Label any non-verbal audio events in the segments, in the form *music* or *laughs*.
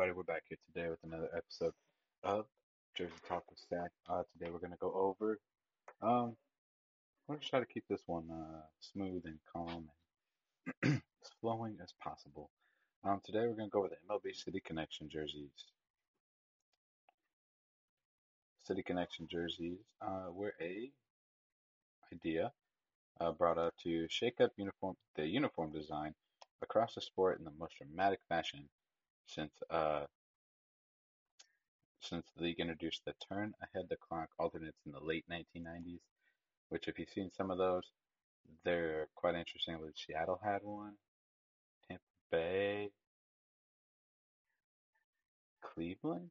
everybody, we're back here today with another episode of Jersey Talk with Saff. Uh, today we're going to go over, um, we're going to try to keep this one uh, smooth and calm and *clears throat* as flowing as possible. Um, today we're going to go over the MLB City Connection jerseys. City Connection jerseys uh, were a idea uh, brought up to shake up uniform the uniform design across the sport in the most dramatic fashion since uh, since the league introduced the turn ahead the clock alternates in the late 1990s, which if you've seen some of those, they're quite interesting. Seattle had one, Tampa Bay, Cleveland,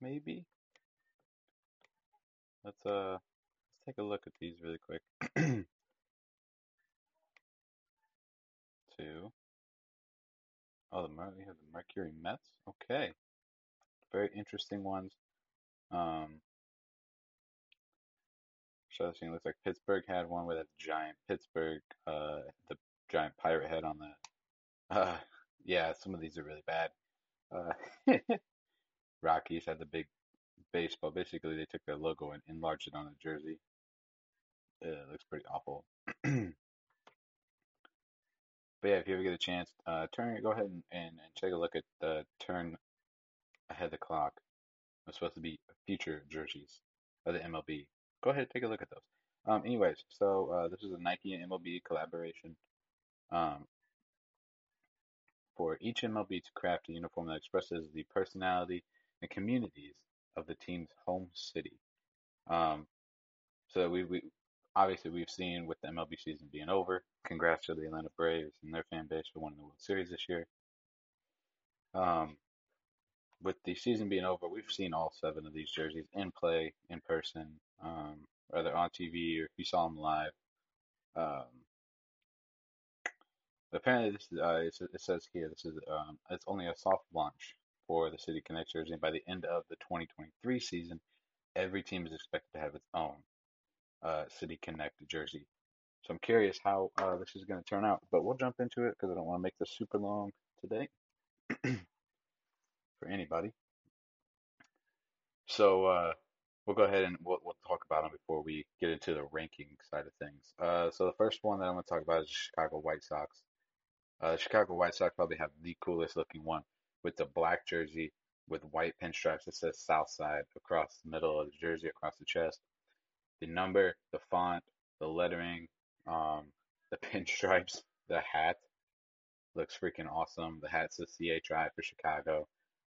maybe. Let's uh let's take a look at these really quick. *clears throat* Two. Oh, the have the Mercury Mets. Okay, very interesting ones. Um, so this thing looks like Pittsburgh had one with a giant Pittsburgh, uh, the giant pirate head on the. Uh, yeah, some of these are really bad. Uh, *laughs* Rockies had the big baseball. Basically, they took their logo and enlarged it on the jersey. it looks pretty awful. *clears throat* But yeah, if you ever get a chance, uh, turn, go ahead and, and, and take a look at the turn ahead the clock. It's supposed to be future jerseys of the MLB. Go ahead, and take a look at those. Um, anyways, so uh, this is a Nike and MLB collaboration. Um, for each MLB to craft a uniform that expresses the personality and communities of the team's home city. Um, so we, we obviously we've seen with the MLB season being over. Congrats to the Atlanta Braves and their fan base for winning the World Series this year. Um, with the season being over, we've seen all seven of these jerseys in play in person, um, whether on TV or if you saw them live. Um, apparently, this is, uh, it says here this is um, it's only a soft launch for the City Connect jersey. By the end of the 2023 season, every team is expected to have its own uh, City Connect jersey. So I'm curious how uh, this is going to turn out, but we'll jump into it because I don't want to make this super long today *clears throat* for anybody. So uh, we'll go ahead and we'll, we'll talk about them before we get into the ranking side of things. Uh, so the first one that I'm going to talk about is the Chicago White Sox. Uh, the Chicago White Sox probably have the coolest looking one with the black jersey with white pinstripes that says South Side across the middle of the jersey, across the chest the number, the font, the lettering, um, *laughs* the pinstripes, the hat looks freaking awesome. The hat says CHI for Chicago.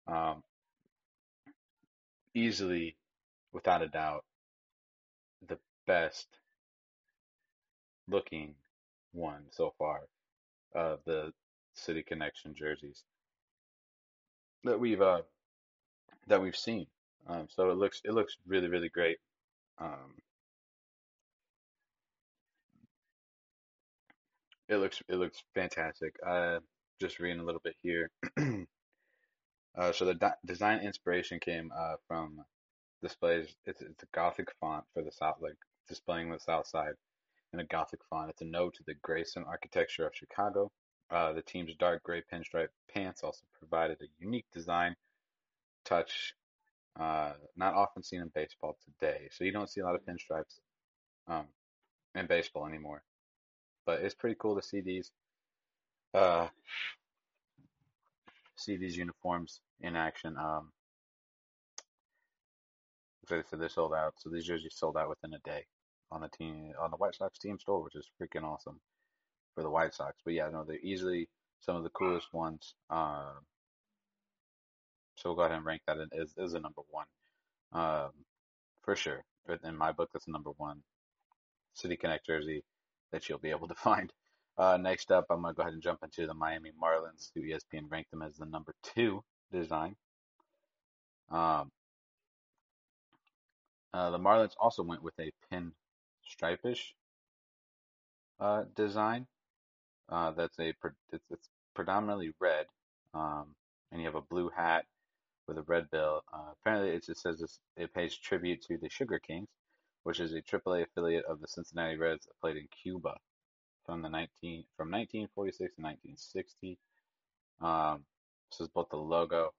Um, easily, without a doubt, the best looking one so far of the City Connection jerseys that we've uh, that we've seen. Um, so it looks it looks really really great. Um, It looks it looks fantastic. Uh, just reading a little bit here. *clears throat* uh, so the di- design inspiration came uh, from displays. It's it's a Gothic font for the south, like displaying the South Side in a Gothic font. It's a nod to the greystone architecture of Chicago. Uh, the team's dark gray pinstripe pants also provided a unique design touch, uh, not often seen in baseball today. So you don't see a lot of pinstripes um, in baseball anymore but it's pretty cool to see these uh, see these uniforms in action. Um, like they're sold out. So these jerseys sold out within a day on the team on the White Sox team store, which is freaking awesome for the White Sox. But yeah, no, they're easily some of the coolest ones. Uh, so we'll go ahead and rank that as, as a number one, um, for sure. In my book, that's a number one. City Connect jersey that you'll be able to *laughs* find. Uh, next up, I'm going to go ahead and jump into the Miami Marlins, who ESPN ranked them as the number two design. Um, uh, the Marlins also went with a pin stripish uh, design. Uh, that's a it's, it's predominantly red, um, and you have a blue hat with a red bill. Uh, apparently, it just says it pays tribute to the Sugar Kings, which is a AAA affiliate of the Cincinnati Reds played in Cuba from the 19 from 1946 to 1960. Um, this is both the logo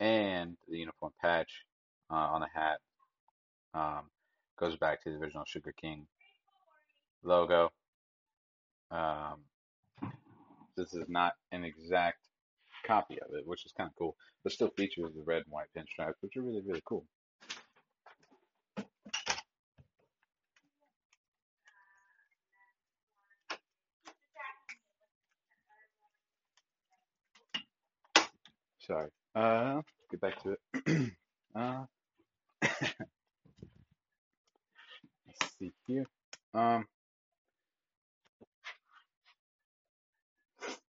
and the uniform patch uh, on the hat um, goes back to the original Sugar King logo. Um, this is not an exact copy of it, which is kind of cool, but still features the red and white pinstripes, which are really, really cool. Sorry. Uh, get back to it. *clears throat* uh, *coughs* let's see here. Um,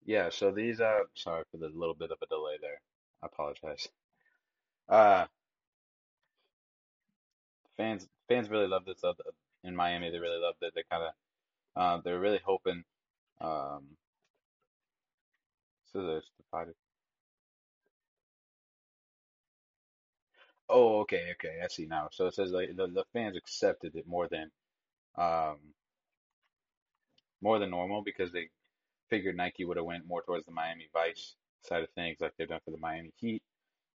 yeah, so these, uh, sorry for the little bit of a delay there. I apologize. Uh, fans, fans really love this. Uh, in Miami, they really loved it. They kind of, uh, they're really hoping, um, so there's divided. Oh, okay, okay, I see now. So it says like the, the fans accepted it more than, um, more than normal because they figured Nike would have went more towards the Miami Vice side of things, like they've done for the Miami Heat.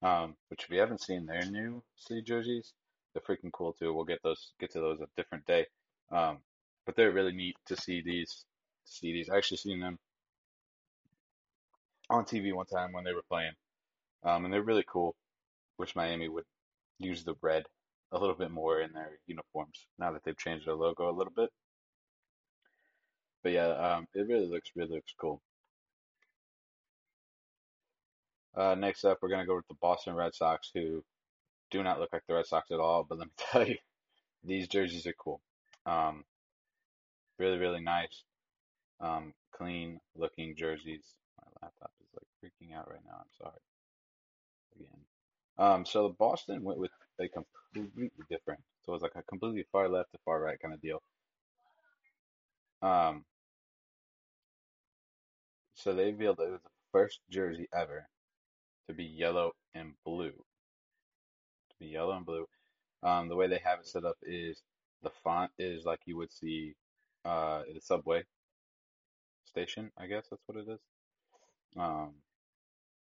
Um, which if you haven't seen their new city jerseys, they're freaking cool too. We'll get those get to those a different day. Um, but they're really neat to see these see these. I actually seen them on TV one time when they were playing. Um, and they're really cool. Wish Miami would use the red a little bit more in their uniforms now that they've changed their logo a little bit. But yeah, um, it really looks really looks cool. Uh, next up, we're gonna go with the Boston Red Sox, who do not look like the Red Sox at all. But let me *laughs* tell you, these jerseys are cool. Um, really, really nice, um, clean looking jerseys. My laptop is like freaking out right now. I'm sorry. Again. Um, so the Boston went with a completely different. So it was like a completely far left to far right kind of deal. Um, so they revealed that it was the first jersey ever to be yellow and blue. To be yellow and blue. Um, the way they have it set up is the font is like you would see uh, a subway station. I guess that's what it is. Um,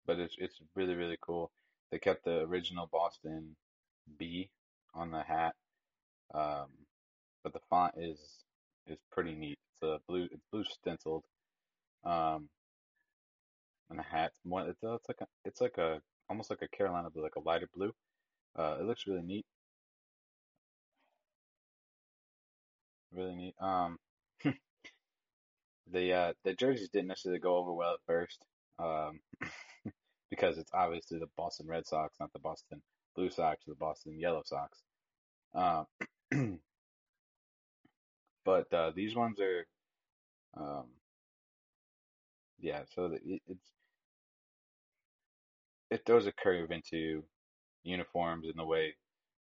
but it's it's really really cool. They kept the original Boston B on the hat, um, but the font is is pretty neat. It's a blue it's blue stenciled, um, and the hat it's, it's like a it's like a almost like a Carolina blue, like a lighter blue. Uh, it looks really neat, really neat. Um, *laughs* the uh the jerseys didn't necessarily go over well at first, um, *laughs* because it's obviously the Boston Red Sox, not the Boston Blue Sox or the Boston Yellow Sox. Um, *clears throat* but uh, these ones are, um, yeah. So it, it's it throws a curve into uniforms in the way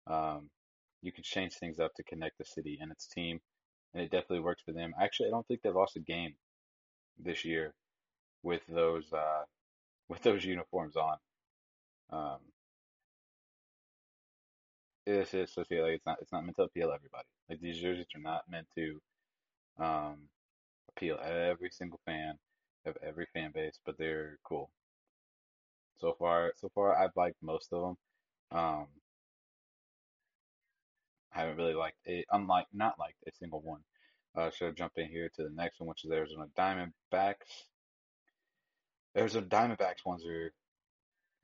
um, you can change things up to connect the city and its team, and it definitely works for them. Actually, I don't think they've lost a game this year with those uh, with those uniforms on. Um, it's just I like it's not it's not meant to appeal to everybody. Like these jerseys are not meant to um, appeal every single fan of every fan base, but they're cool. So far, so far I've liked most of them. Um, I haven't really liked a unlike not liked a single one. Uh, so jump in here to the next one, which is Arizona Diamondbacks. Arizona Diamondbacks ones are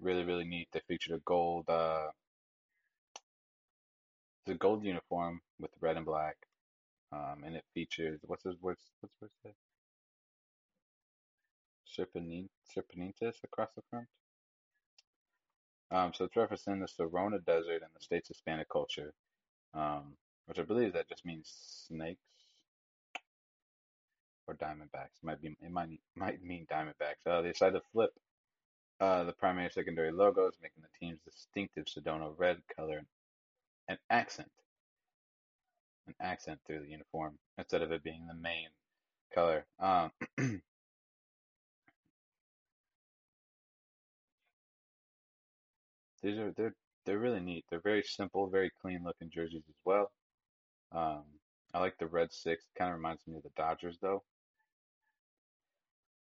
really really neat. They featured a gold uh, the gold uniform with red and black, um, and it features what's his what's what's what's that? Serpientes across the front. Um, so it's referencing the Sonoran Desert and the state's Hispanic culture, um, which I believe that just means snakes or diamondbacks. Might be it might might mean diamondbacks. Uh, they decided to flip uh, the primary and secondary logos, making the team's distinctive Sedona red color an accent, an accent through the uniform instead of it being the main color. Um, *clears throat* these are they're they're really neat. They're very simple, very clean looking jerseys as well. Um, I like the red six. Kind of reminds me of the Dodgers though.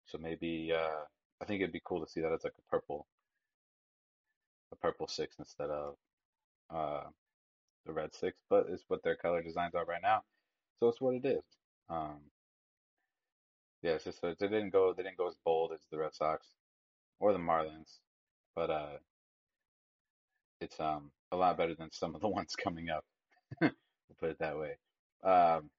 So maybe uh, I think it'd be cool to see that as like a purple, a purple six instead of uh, the red six, but it's what their color designs are right now, so it's what it is. Um, yeah, it's just they didn't go they didn't go as bold as the Red Sox or the Marlins, but uh, it's um a lot better than some of the *laughs* ones coming up. we'll put it that way. Um,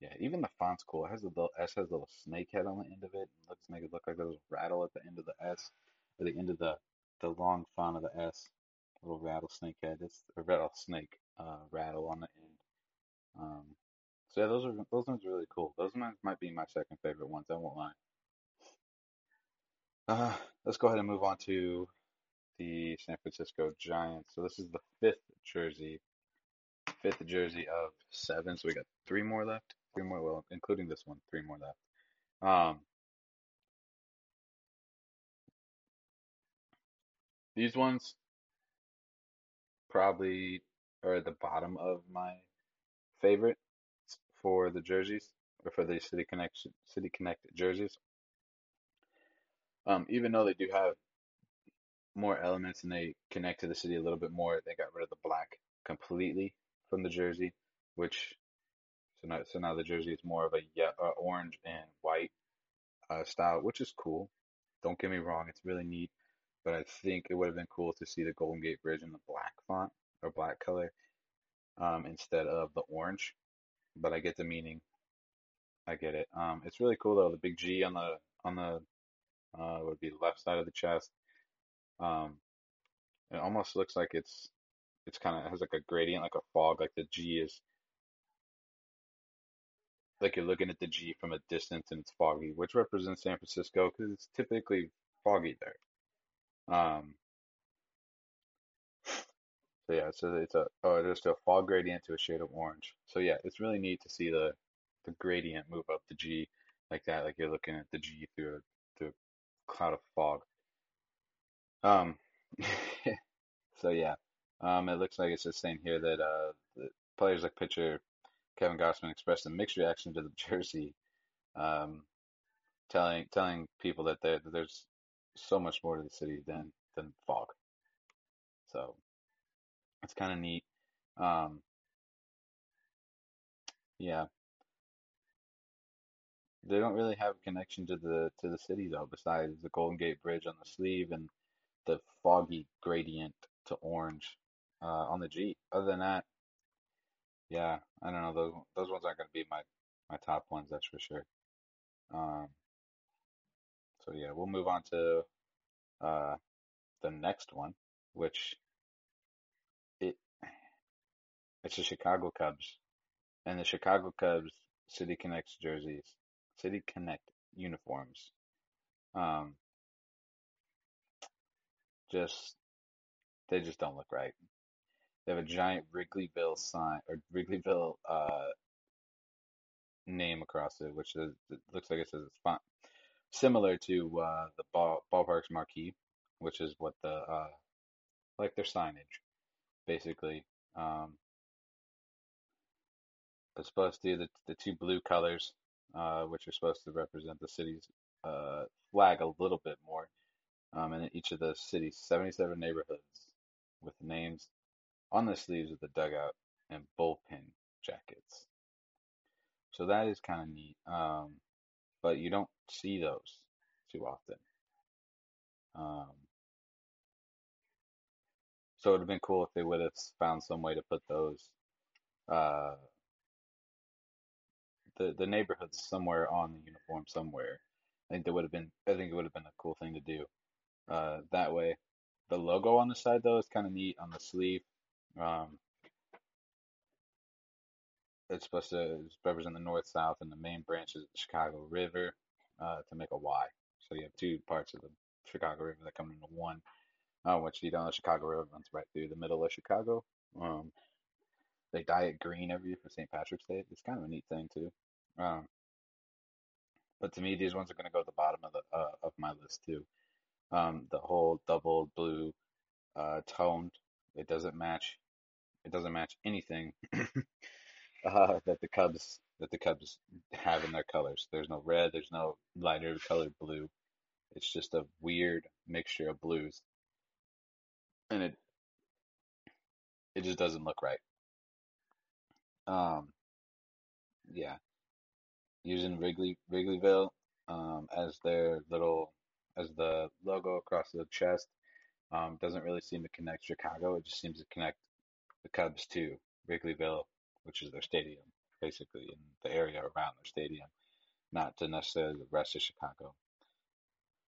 yeah, even the font's cool. It has a little S has a little snake head on the end of it. It looks make it look like there's a rattle at the end of the S, or the end of the the long font of the S. Little rattlesnake head. It's a rattlesnake uh, rattle on the end. Um, so yeah, those are those ones are really cool. Those ones might be my second favorite ones. I won't lie. Uh, let's go ahead and move on to the San Francisco Giants. So this is the fifth jersey, fifth jersey of seven. So we got three more left. Three more, well, including this one, three more left. Um, these ones probably are at the bottom of my favorite for the jerseys or for the City Connection City Connect jerseys. Um, even though they do have more elements and they connect to the city a little bit more, they got rid of the black completely from the jersey, which so now so now the jersey is more of a yeah, uh, orange and white uh, style, which is cool. Don't get me wrong, it's really neat, but I think it would have been cool to see the Golden Gate Bridge in the black font or black color um, instead of the orange. But I get the meaning. I get it. Um, it's really cool though. The big G on the on the uh, would be left side of the chest. Um, it almost looks like it's it's kind of has like a gradient, like a fog. Like the G is like you're looking at the G from a distance and it's foggy, which represents San Francisco because it's typically foggy there. Um, so yeah, so it's a oh, just a fog gradient to a shade of orange. So yeah, it's really neat to see the the gradient move up the G like that, like you're looking at the G through a through a cloud of fog. Um, *laughs* so yeah, um, it looks like it's just saying here that uh, the players like pitcher Kevin Gausman expressed a mixed reaction to the *laughs* jersey, um, telling telling people that, that there's so much more to the city than than fog. So it's kind of neat. Um, yeah, they don't really have a connection to the to the city though, besides the Golden Gate Bridge on the sleeve and the foggy gradient to orange uh, on the G. Other than that, yeah, I don't know. Those those ones aren't going to be my my top ones, that's for sure. Um, so yeah, we'll move on to uh, the next one, which it it's the Chicago Cubs and the Chicago Cubs City Connects jerseys, City Connect uniforms. Um, just they just don't look right. They have a giant Wrigleyville sign or Wrigleyville uh, name across it, which is it looks like it says it's font similar to uh, the ball, ballpark's marquee, which is what the uh, like their signage basically. Um, it's supposed to the the two blue colors, uh, which are supposed to represent the city's uh, flag a little bit more, um, and each of the city's 77 neighborhoods with names on the sleeves of the dugout and bullpen jackets. So that is kind of neat. Um, but you don't see those too often. Um, so it would have been cool if they would have found some way to put those uh, the the neighborhoods somewhere on the uniform somewhere. I think that would have been I think it would have been a cool thing to do. Uh, that way, the logo on the side though is kind of neat on the sleeve. Um, it's supposed to represent the north, south, and the main branches of the Chicago River uh, to make a Y. So you have two parts of the Chicago River that come into one, uh, which you don't know, Chicago River runs right through the middle of Chicago. Um, they dye it green every year for St. Patrick's Day. It's kind of a neat thing too. Um, but to me, these ones are going to go at the bottom of the uh, of my list too. Um, the whole double blue uh, toned, it doesn't match it doesn't match anything *laughs* uh, that the Cubs that the Cubs have in their colors. There's no red. There's no lighter colored blue. It's just a weird mixture of blues, and it it just doesn't look right. Um, yeah, using Wrigley Wrigleyville um, as their little as the logo across the chest um, doesn't really seem to connect Chicago. It just seems to connect the Cubs to Wrigleyville, which is their stadium, basically, in the area around their stadium, not to necessarily the rest of Chicago.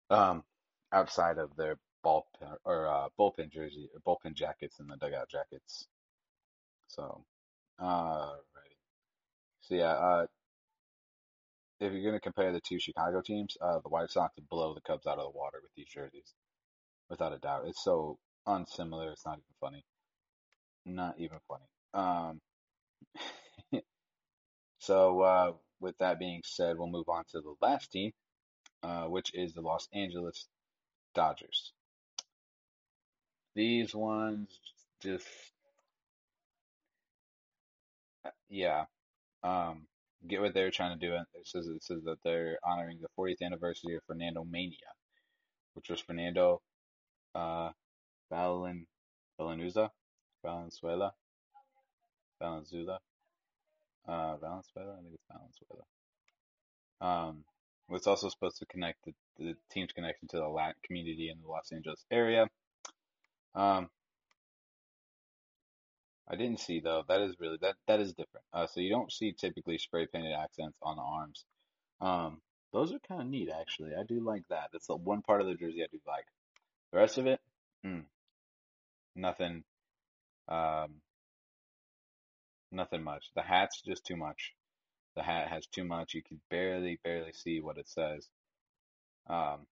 Um, outside of their ball or uh, bullpen jersey, or bullpen jackets and the dugout jackets. So, uh. So yeah, uh, if you're going to compare the two Chicago teams, uh, the White Sox blow the Cubs out of the water with these jerseys, without a doubt. It's so unsimilar. It's not even funny. Not even funny. Um, *laughs* so uh, with that being said, we'll move on to the last team, uh, which is the Los Angeles Dodgers. These ones just, uh, yeah. Um, get what they're trying to do. It says it says that they're honoring the 40th anniversary of Fernando Mania, which was Fernando uh, Valen, Valenuza, Valenzuela, Valenzuela, uh, Valenzuela. I think it's Valenzuela. Um, it's also supposed to connect the, the team's connection to the Latin community in the Los Angeles area. Um, I didn't see though. That is really that that is different. Uh, so you don't see typically spray painted accents on the arms. Um, those are kind of neat actually. I do like that. That's the one part of the jersey I do like. The rest of it, mm, nothing. Um, nothing much. The hat's just too much. The hat has too much. You can barely, barely see what it says. Um,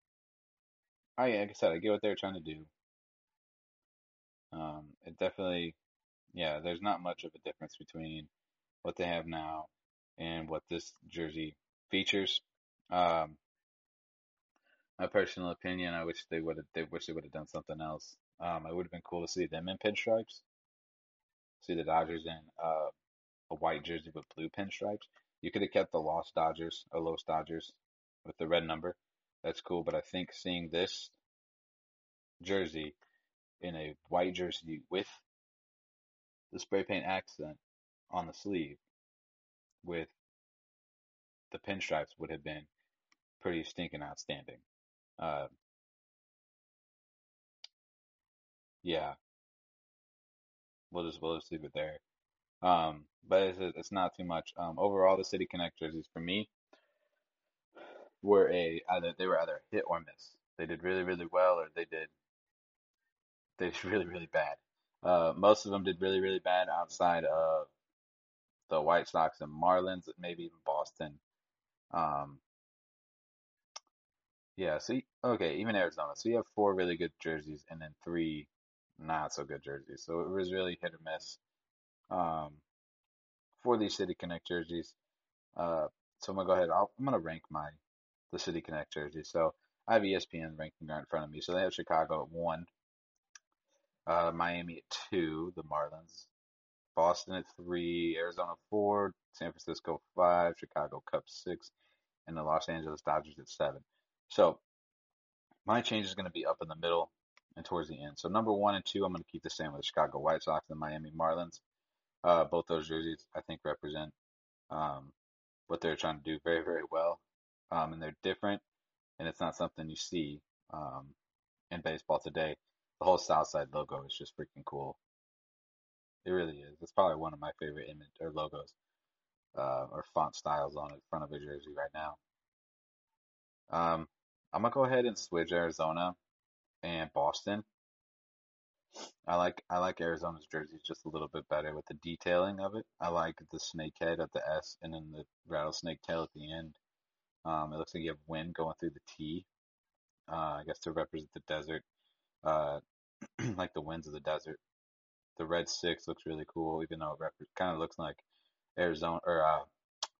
I like I said, I get what they're trying to do. Um, it definitely yeah, there's not much of a difference between what they have now and what this jersey features. Um, my personal opinion, I wish they would have, they wish they would have done something else. Um, it would have been cool to see them in pinstripes. See the Dodgers in uh, a white jersey with blue pinstripes. You could have kept the Lost Dodgers or Los Dodgers with the red number. That's cool, but I think seeing this jersey in a white jersey with the spray paint accent on the sleeve with the pinstripes would have been pretty stinking outstanding. Uh, yeah, we'll just we'll just leave it there. Um, but it's it's not too much. Um, overall, the City Connect jerseys for me were a either they were either hit or miss. They did really really well, or they did they did *laughs* really really bad. Uh, most of them did really, really bad outside of the White Sox and Marlins, maybe even Boston. Um, yeah, so okay, even Arizona. So you have four really good jerseys and then three not so good jerseys. So it was really hit or miss um, for these City Connect jerseys. Uh, so I'm gonna go ahead. i am gonna rank my the City Connect jerseys. So I have ESPN ranking right in front of me. So they have Chicago at one, uh, Miami at two, the Marlins. Boston at three, Arizona four, San Francisco five, Chicago Cubs six, and the Los Angeles Dodgers at seven. So my change is going to be up in the middle and towards the end. So number one and two, I'm going to keep the same with the Chicago White Sox and the Miami Marlins. Uh, both those jerseys, I think, represent um, what they're trying to do very, very well. Um, and they're different, and it's not something you see um, in baseball today the whole Southside logo is just freaking cool. It really is. It's probably one of my favorite image or logos uh, or font styles on the front of a jersey right now. Um, I'm gonna go ahead and switch Arizona and Boston. I like I like Arizona's jerseys just a little bit better with the detailing of it. I like the snake head at the S and then the rattlesnake tail at the end. Um, it looks like you have wind going through the T. Uh, I guess to represent the desert. Uh, *clears throat* like the winds of the desert. The red six looks really cool, even though it kind of looks like Arizona or uh,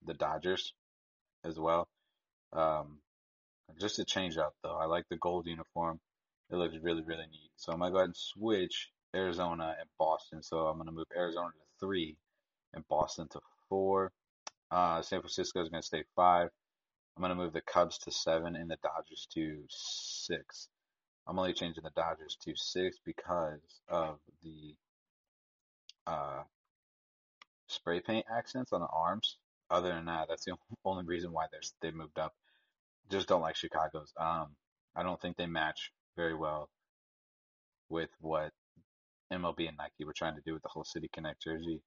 the Dodgers as well. Um, just to change up though, I like the gold uniform. It looks really really neat. So I'm gonna go ahead and switch Arizona and Boston. So I'm gonna move Arizona to three and Boston to four. Uh, San Francisco is gonna stay five. I'm gonna move the Cubs to seven and the Dodgers to six. I'm only changing the Dodgers to six because of the uh, spray paint accents on the arms. Other than that, that's the *laughs* only reason why they're they moved up. Just don't like Chicago's. Um, I don't think they match very well with what MLB and Nike were trying to do with the whole City Connect jersey.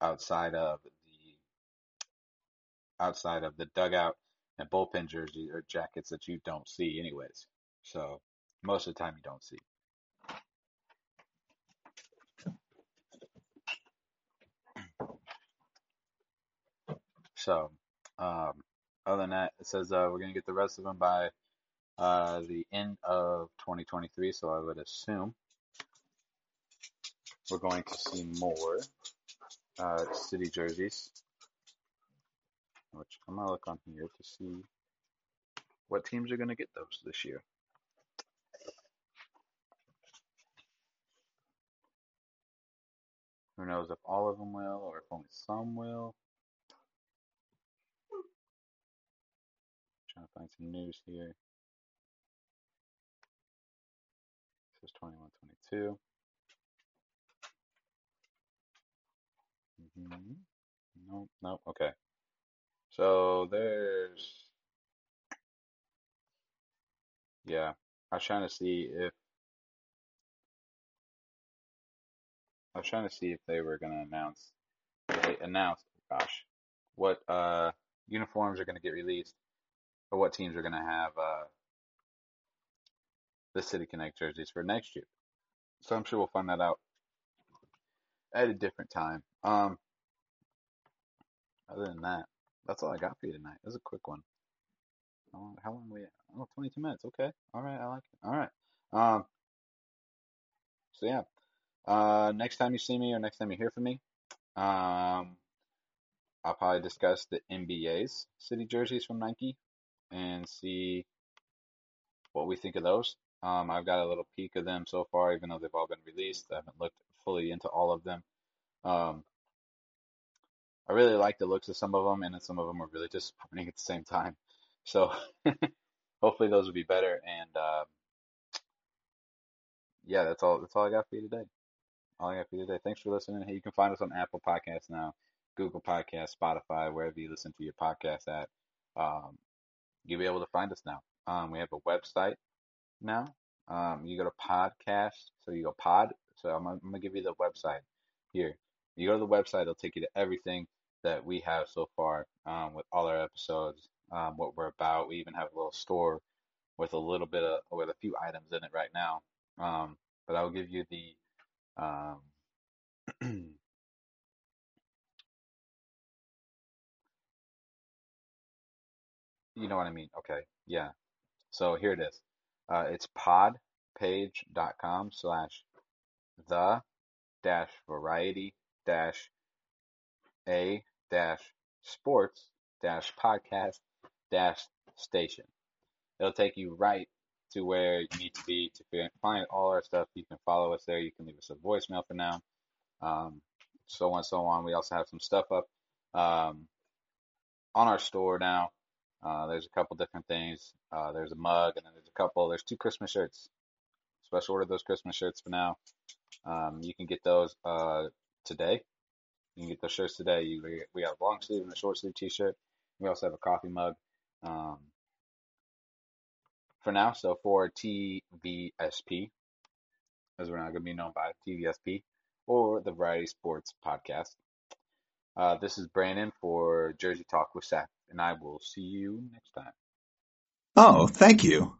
Outside of the outside of the dugout and bullpen jersey or jackets that you don't see anyways. So most of the time you don't see. So, um, other than that, it says uh, we're gonna get the rest of them by uh, the end of 2023. So I would assume we're going to see more uh, city jerseys. Which I'm gonna look on here to see what teams are gonna get those this year. Who knows if all of them will or if only some will. Trying to find some news here. This is 21 22. Mm-hmm. Nope, nope, okay. So there's, yeah, I was trying to see if, I was trying to see if they were going to announce, they announced, gosh, what uh, uniforms are going to get released or what teams are going to have uh, the City Connect jerseys for next year. So I'm sure we'll find that out at a different time. Um, other than that, that's all I got for you tonight. It was a quick one. How long, how long we? Oh, 22 minutes. Okay. All right. I like it. All right. Um, so yeah, uh, next time you see me or next time you hear from me, um, I'll probably discuss the NBA's city jerseys from Nike and see what we think of those. Um, I've got a little peek of them so far, even though they've all been released. I haven't looked fully into all of them. Um, I really like the looks of some of them, and some of them are really *laughs* disappointing at the same time. So *laughs* hopefully those will be better. And uh, yeah, that's all. That's all I got for you today. All I got for you today. Thanks for listening. Hey, you can find us on Apple Podcasts now, Google Podcasts, Spotify, wherever you listen to your podcast at. Um, you'll be able to find us now. Um, we have a website now. Um, you go to podcast, so you go pod. So I'm, I'm gonna give you the website here. You go to the website, it'll take you to everything that we have so far um, with all our episodes, um, what we're about. We even have a little store with a little bit of with a few items in it right now. Um, but I'll give you the *clears throat* you know what I mean. Okay, yeah. So here it is. Uh, it's podpage.com slash the dash variety dash a dash sports dash podcast dash station. It'll take you right to where you need to be to find all our stuff. You can follow us there. You can leave us a voicemail for now. Um, so on, so on. We also have some stuff up um, on our store now. Uh, there's a couple different things. Uh, there's a mug, and then there's a couple. There's two Christmas shirts. Special order those Christmas shirts for now. Um, you can get those uh, today. You can get those shirts today. You, we got a long sleeve and a short sleeve T-shirt. We also have a coffee mug. Um, for now, so for TVSP, as we're not going to be known by TVSP or the Variety Sports Podcast. Uh, this is Brandon for Jersey Talk with Saff, and I will see you next time. Oh, thank you.